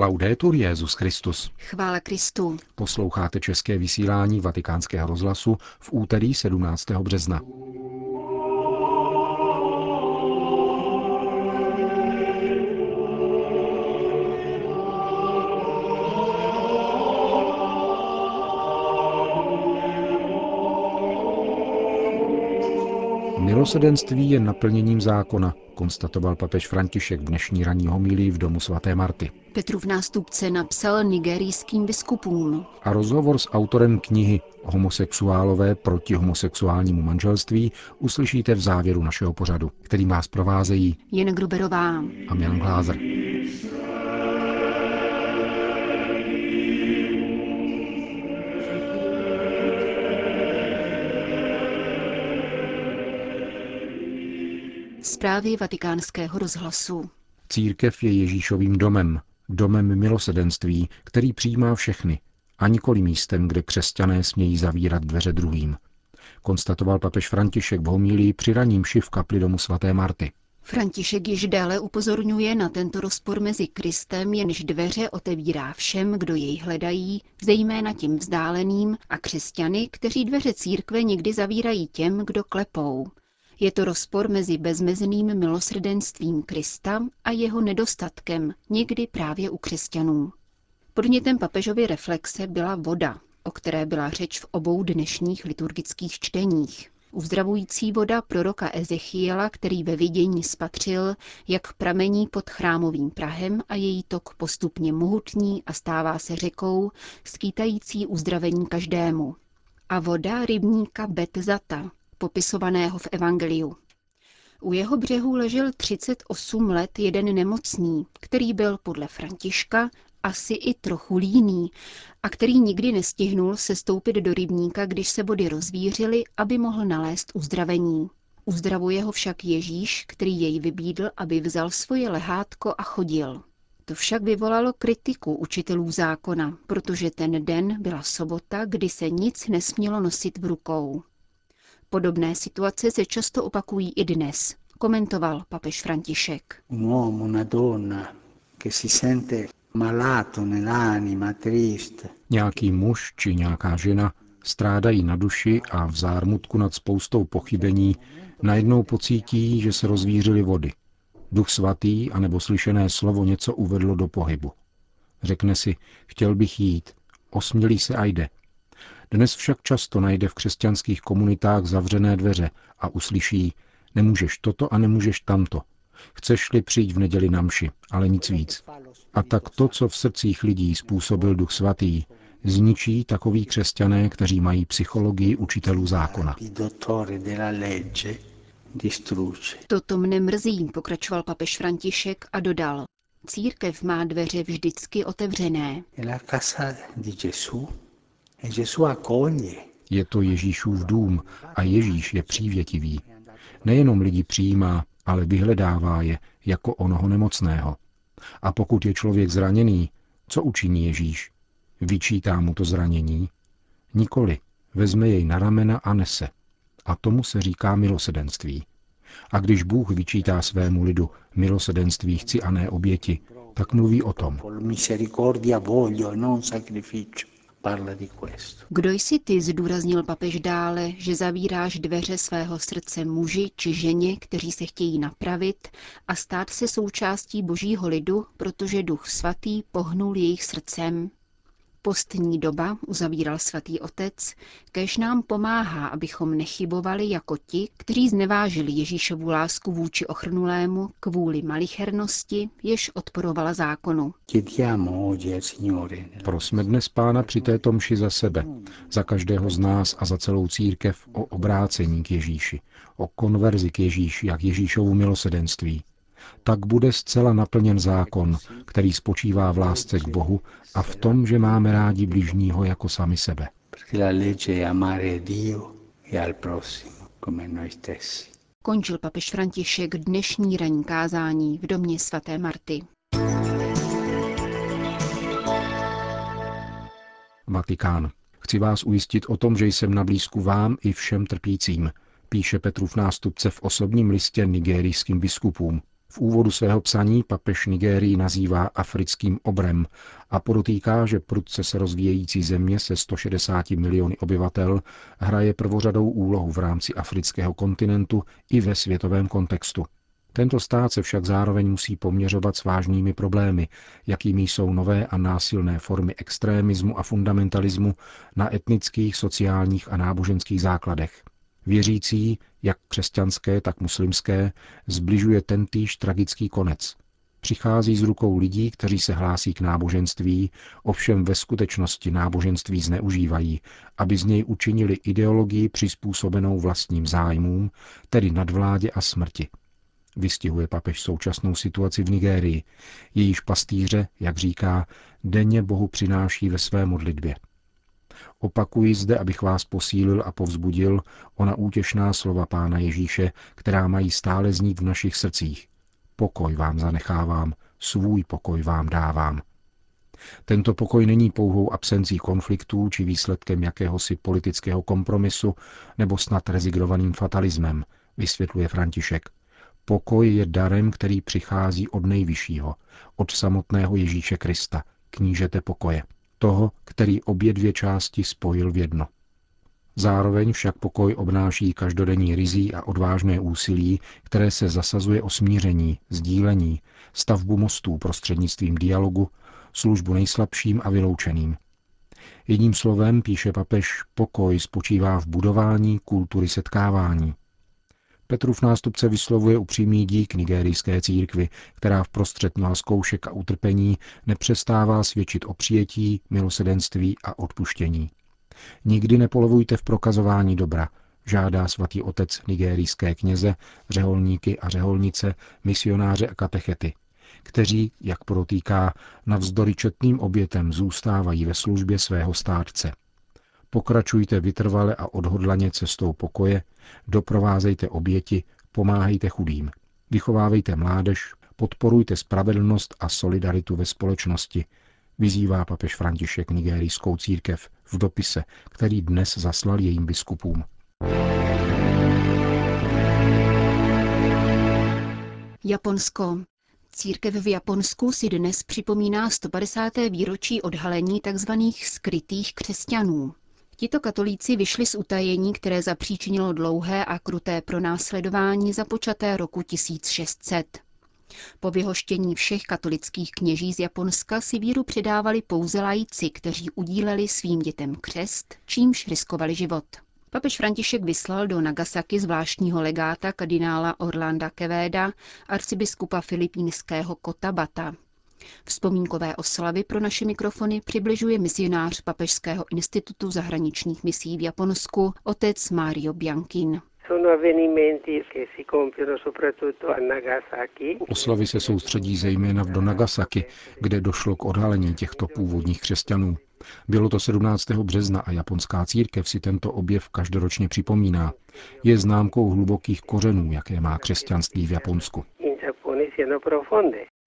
Laudetur Jezus Christus. Chvála Kristu. Posloucháte české vysílání Vatikánského rozhlasu v úterý 17. března. Milosedenství je naplněním zákona, konstatoval papež František v dnešní ranní homílii v domu svaté Marty. Petrův nástupce napsal nigerijským biskupům. A rozhovor s autorem knihy Homosexuálové proti homosexuálnímu manželství uslyšíte v závěru našeho pořadu, který vás provázejí Jen Gruberová a Milan Glázer. Zprávy vatikánského rozhlasu. Církev je Ježíšovým domem, domem milosedenství, který přijímá všechny, a nikoli místem, kde křesťané smějí zavírat dveře druhým. Konstatoval papež František v homílii při raním v kapli domu svaté Marty. František již déle upozorňuje na tento rozpor mezi Kristem, jenž dveře otevírá všem, kdo jej hledají, zejména tím vzdáleným, a křesťany, kteří dveře církve někdy zavírají těm, kdo klepou. Je to rozpor mezi bezmezným milosrdenstvím Krista a jeho nedostatkem, někdy právě u křesťanů. Podnětem papežovy reflexe byla voda, o které byla řeč v obou dnešních liturgických čteních. Uzdravující voda proroka Ezechiela, který ve vidění spatřil, jak pramení pod chrámovým prahem a její tok postupně mohutní a stává se řekou, skýtající uzdravení každému. A voda rybníka Betzata, popisovaného v Evangeliu. U jeho břehu ležel 38 let jeden nemocný, který byl podle Františka asi i trochu líný a který nikdy nestihnul se stoupit do rybníka, když se vody rozvířily, aby mohl nalézt uzdravení. Uzdravuje ho však Ježíš, který jej vybídl, aby vzal svoje lehátko a chodil. To však vyvolalo kritiku učitelů zákona, protože ten den byla sobota, kdy se nic nesmělo nosit v rukou. Podobné situace se často opakují i dnes, komentoval papež František. Nějaký muž či nějaká žena strádají na duši a v zármutku nad spoustou pochybení najednou pocítí, že se rozvířily vody. Duch svatý anebo slyšené slovo něco uvedlo do pohybu. Řekne si, chtěl bych jít, osmělí se a jde. Dnes však často najde v křesťanských komunitách zavřené dveře a uslyší, nemůžeš toto a nemůžeš tamto. Chceš-li přijít v neděli na mši, ale nic víc. A tak to, co v srdcích lidí způsobil Duch Svatý, zničí takoví křesťané, kteří mají psychologii učitelů zákona. Toto mne mrzí, pokračoval papež František a dodal. Církev má dveře vždycky otevřené. Je to Ježíšův dům a Ježíš je přívětivý. Nejenom lidi přijímá, ale vyhledává je jako onoho nemocného. A pokud je člověk zraněný, co učiní Ježíš? Vyčítá mu to zranění? Nikoli. Vezme jej na ramena a nese. A tomu se říká milosedenství. A když Bůh vyčítá svému lidu milosedenství chci a ne oběti, tak mluví o tom. Kdo jsi ty, zdůraznil papež dále, že zavíráš dveře svého srdce muži či ženě, kteří se chtějí napravit a stát se součástí božího lidu, protože duch svatý pohnul jejich srdcem. Postní doba, uzavíral svatý otec, kež nám pomáhá, abychom nechybovali jako ti, kteří znevážili Ježíšovu lásku vůči ochrnulému kvůli malichernosti, jež odporovala zákonu. Prosme dnes Pána při této mši za sebe, za každého z nás a za celou církev o obrácení k Ježíši, o konverzi k Ježíši, jak Ježíšovu milosedenství, tak bude zcela naplněn zákon, který spočívá v lásce k Bohu a v tom, že máme rádi bližního jako sami sebe. Končil papež František dnešní ranní kázání v domě svaté Marty. Vatikán. Chci vás ujistit o tom, že jsem na blízku vám i všem trpícím, píše Petrův nástupce v osobním listě nigerijským biskupům. V úvodu svého psaní papež Nigérii nazývá africkým obrem a podotýká, že prudce se rozvíjející země se 160 miliony obyvatel hraje prvořadou úlohu v rámci afrického kontinentu i ve světovém kontextu. Tento stát se však zároveň musí poměřovat s vážnými problémy, jakými jsou nové a násilné formy extrémismu a fundamentalismu na etnických, sociálních a náboženských základech. Věřící, jak křesťanské, tak muslimské, zbližuje tentýž tragický konec. Přichází z rukou lidí, kteří se hlásí k náboženství, ovšem ve skutečnosti náboženství zneužívají, aby z něj učinili ideologii přizpůsobenou vlastním zájmům, tedy nadvládě a smrti. Vystihuje papež současnou situaci v Nigérii. Jejíž pastýře, jak říká, denně Bohu přináší ve své modlitbě. Opakuji zde, abych vás posílil a povzbudil ona útěšná slova Pána Ježíše, která mají stále znít v našich srdcích. Pokoj vám zanechávám, svůj pokoj vám dávám. Tento pokoj není pouhou absencí konfliktů či výsledkem jakéhosi politického kompromisu nebo snad rezigrovaným fatalismem, vysvětluje František. Pokoj je darem, který přichází od nejvyššího, od samotného Ježíše Krista, knížete pokoje toho, který obě dvě části spojil v jedno. Zároveň však pokoj obnáší každodenní rizí a odvážné úsilí, které se zasazuje o smíření, sdílení, stavbu mostů prostřednictvím dialogu, službu nejslabším a vyloučeným. Jedním slovem, píše papež, pokoj spočívá v budování kultury setkávání, Petrův nástupce vyslovuje upřímný dík nigerijské církvi, která v prostřed mnoha zkoušek a utrpení nepřestává svědčit o přijetí, milosedenství a odpuštění. Nikdy nepolevujte v prokazování dobra, žádá svatý otec nigerijské kněze, řeholníky a řeholnice, misionáře a katechety, kteří, jak protýká, navzdory četným obětem zůstávají ve službě svého stárce. Pokračujte vytrvale a odhodlaně cestou pokoje, doprovázejte oběti, pomáhejte chudým, vychovávejte mládež, podporujte spravedlnost a solidaritu ve společnosti, vyzývá papež František nigerijskou církev v dopise, který dnes zaslal jejím biskupům. Japonsko. Církev v Japonsku si dnes připomíná 150. výročí odhalení tzv. skrytých křesťanů. Tito katolíci vyšli z utajení, které zapříčinilo dlouhé a kruté pronásledování započaté roku 1600. Po vyhoštění všech katolických kněží z Japonska si víru předávali pouze lajci, kteří udíleli svým dětem křest, čímž riskovali život. Papež František vyslal do Nagasaki zvláštního legáta kardinála Orlanda Kevéda, arcibiskupa filipínského Kotabata. Vzpomínkové oslavy pro naše mikrofony přibližuje misionář Papežského institutu zahraničních misí v Japonsku, otec Mario Biankin. Oslavy se soustředí zejména do Nagasaki, kde došlo k odhalení těchto původních křesťanů. Bylo to 17. března a japonská církev si tento objev každoročně připomíná. Je známkou hlubokých kořenů, jaké má křesťanství v Japonsku.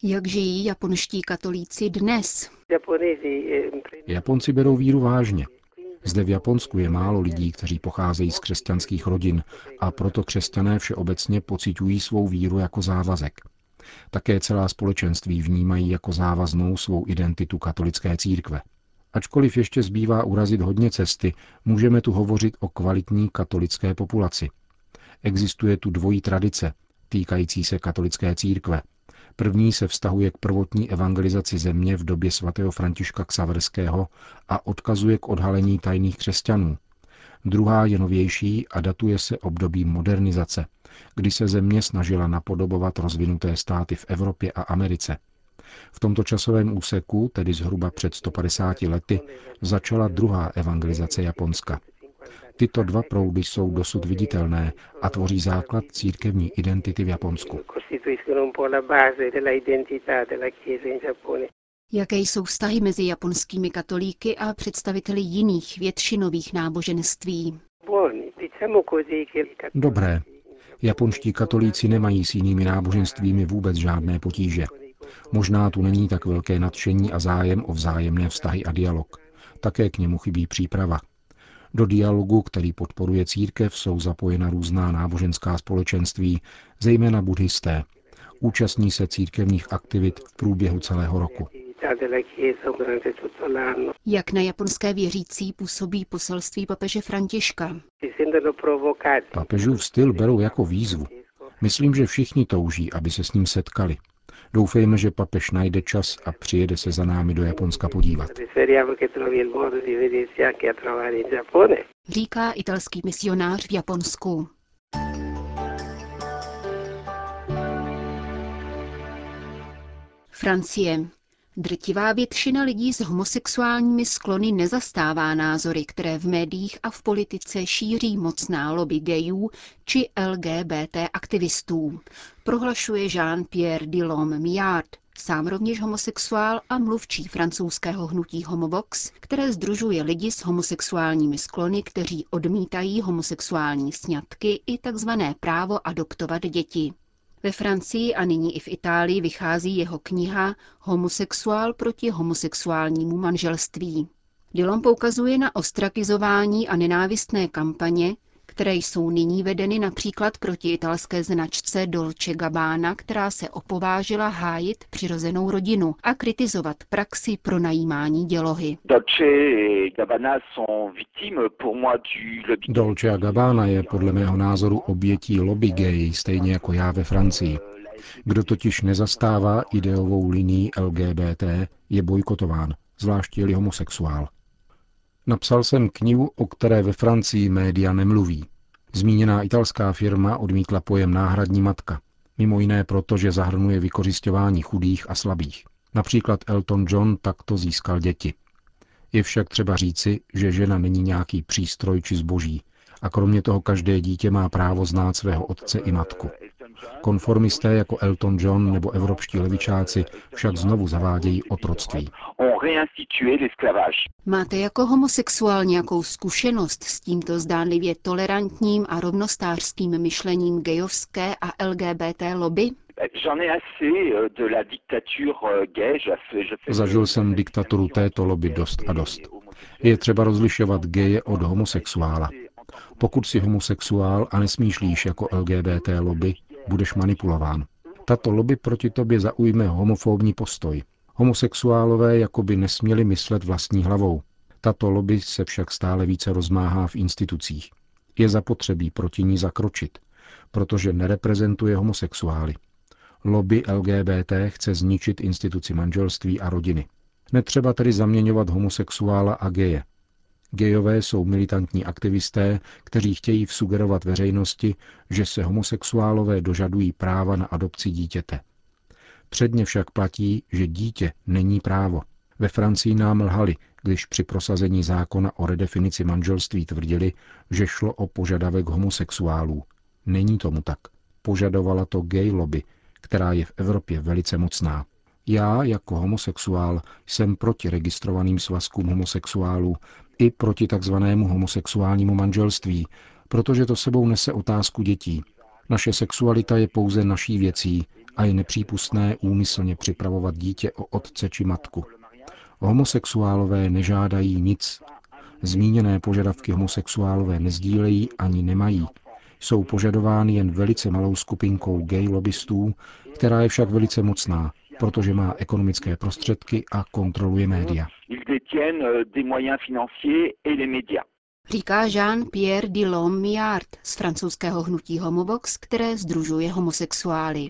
Jak žijí japonští katolíci dnes? Japonci berou víru vážně. Zde v Japonsku je málo lidí, kteří pocházejí z křesťanských rodin a proto křesťané všeobecně pociťují svou víru jako závazek. Také celá společenství vnímají jako závaznou svou identitu katolické církve. Ačkoliv ještě zbývá urazit hodně cesty, můžeme tu hovořit o kvalitní katolické populaci. Existuje tu dvojí tradice, týkající se katolické církve. První se vztahuje k prvotní evangelizaci země v době svatého Františka Ksaverského a odkazuje k odhalení tajných křesťanů. Druhá je novější a datuje se obdobím modernizace, kdy se země snažila napodobovat rozvinuté státy v Evropě a Americe. V tomto časovém úseku, tedy zhruba před 150 lety, začala druhá evangelizace Japonska – Tyto dva proudy jsou dosud viditelné a tvoří základ církevní identity v Japonsku. Jaké jsou vztahy mezi japonskými katolíky a představiteli jiných většinových náboženství? Dobré. Japonští katolíci nemají s jinými náboženstvími vůbec žádné potíže. Možná tu není tak velké nadšení a zájem o vzájemné vztahy a dialog. Také k němu chybí příprava. Do dialogu, který podporuje církev, jsou zapojena různá náboženská společenství, zejména buddhisté. Účastní se církevních aktivit v průběhu celého roku. Jak na japonské věřící působí poselství papeže Františka? Papežův styl berou jako výzvu. Myslím, že všichni touží, aby se s ním setkali. Doufejme, že papež najde čas a přijede se za námi do Japonska podívat. Říká italský misionář v Japonsku. Francie. Drtivá většina lidí s homosexuálními sklony nezastává názory, které v médiích a v politice šíří mocná lobby gayů či LGBT aktivistů, prohlašuje Jean-Pierre Dillon Miard, sám rovněž homosexuál a mluvčí francouzského hnutí Homovox, které združuje lidi s homosexuálními sklony, kteří odmítají homosexuální sňatky i tzv. právo adoptovat děti. Ve Francii a nyní i v Itálii vychází jeho kniha Homosexuál proti homosexuálnímu manželství. Dillon poukazuje na ostrakizování a nenávistné kampaně, které jsou nyní vedeny například proti italské značce Dolce Gabbana, která se opovážila hájit přirozenou rodinu a kritizovat praxi pro najímání dělohy. Dolce a Gabbana je podle mého názoru obětí lobby gay, stejně jako já ve Francii. Kdo totiž nezastává ideovou linii LGBT, je bojkotován, zvláště je homosexuál. Napsal jsem knihu, o které ve Francii média nemluví. Zmíněná italská firma odmítla pojem náhradní matka. Mimo jiné proto, že zahrnuje vykořišťování chudých a slabých. Například Elton John takto získal děti. Je však třeba říci, že žena není nějaký přístroj či zboží a kromě toho každé dítě má právo znát svého otce i matku. Konformisté jako Elton John nebo evropští levičáci však znovu zavádějí otroctví. Máte jako homosexuál nějakou zkušenost s tímto zdánlivě tolerantním a rovnostářským myšlením gejovské a LGBT lobby? Zažil jsem diktaturu této lobby dost a dost. Je třeba rozlišovat geje od homosexuála. Pokud si homosexuál a nesmýšlíš jako LGBT lobby, budeš manipulován. Tato lobby proti tobě zaujme homofobní postoj. Homosexuálové jakoby nesměli myslet vlastní hlavou. Tato lobby se však stále více rozmáhá v institucích. Je zapotřebí proti ní zakročit, protože nereprezentuje homosexuály. Lobby LGBT chce zničit instituci manželství a rodiny. Netřeba tedy zaměňovat homosexuála a geje. Gejové jsou militantní aktivisté, kteří chtějí vsugerovat veřejnosti, že se homosexuálové dožadují práva na adopci dítěte. Předně však platí, že dítě není právo. Ve Francii nám lhali, když při prosazení zákona o redefinici manželství tvrdili, že šlo o požadavek homosexuálů. Není tomu tak. Požadovala to gay lobby, která je v Evropě velice mocná. Já jako homosexuál jsem proti registrovaným svazkům homosexuálů i proti takzvanému homosexuálnímu manželství, protože to sebou nese otázku dětí. Naše sexualita je pouze naší věcí a je nepřípustné úmyslně připravovat dítě o otce či matku. Homosexuálové nežádají nic. Zmíněné požadavky homosexuálové nezdílejí ani nemají. Jsou požadovány jen velice malou skupinkou gay lobbystů, která je však velice mocná, protože má ekonomické prostředky a kontroluje média. Říká Jean-Pierre Dillon Miard z francouzského hnutí Homovox, které združuje homosexuály.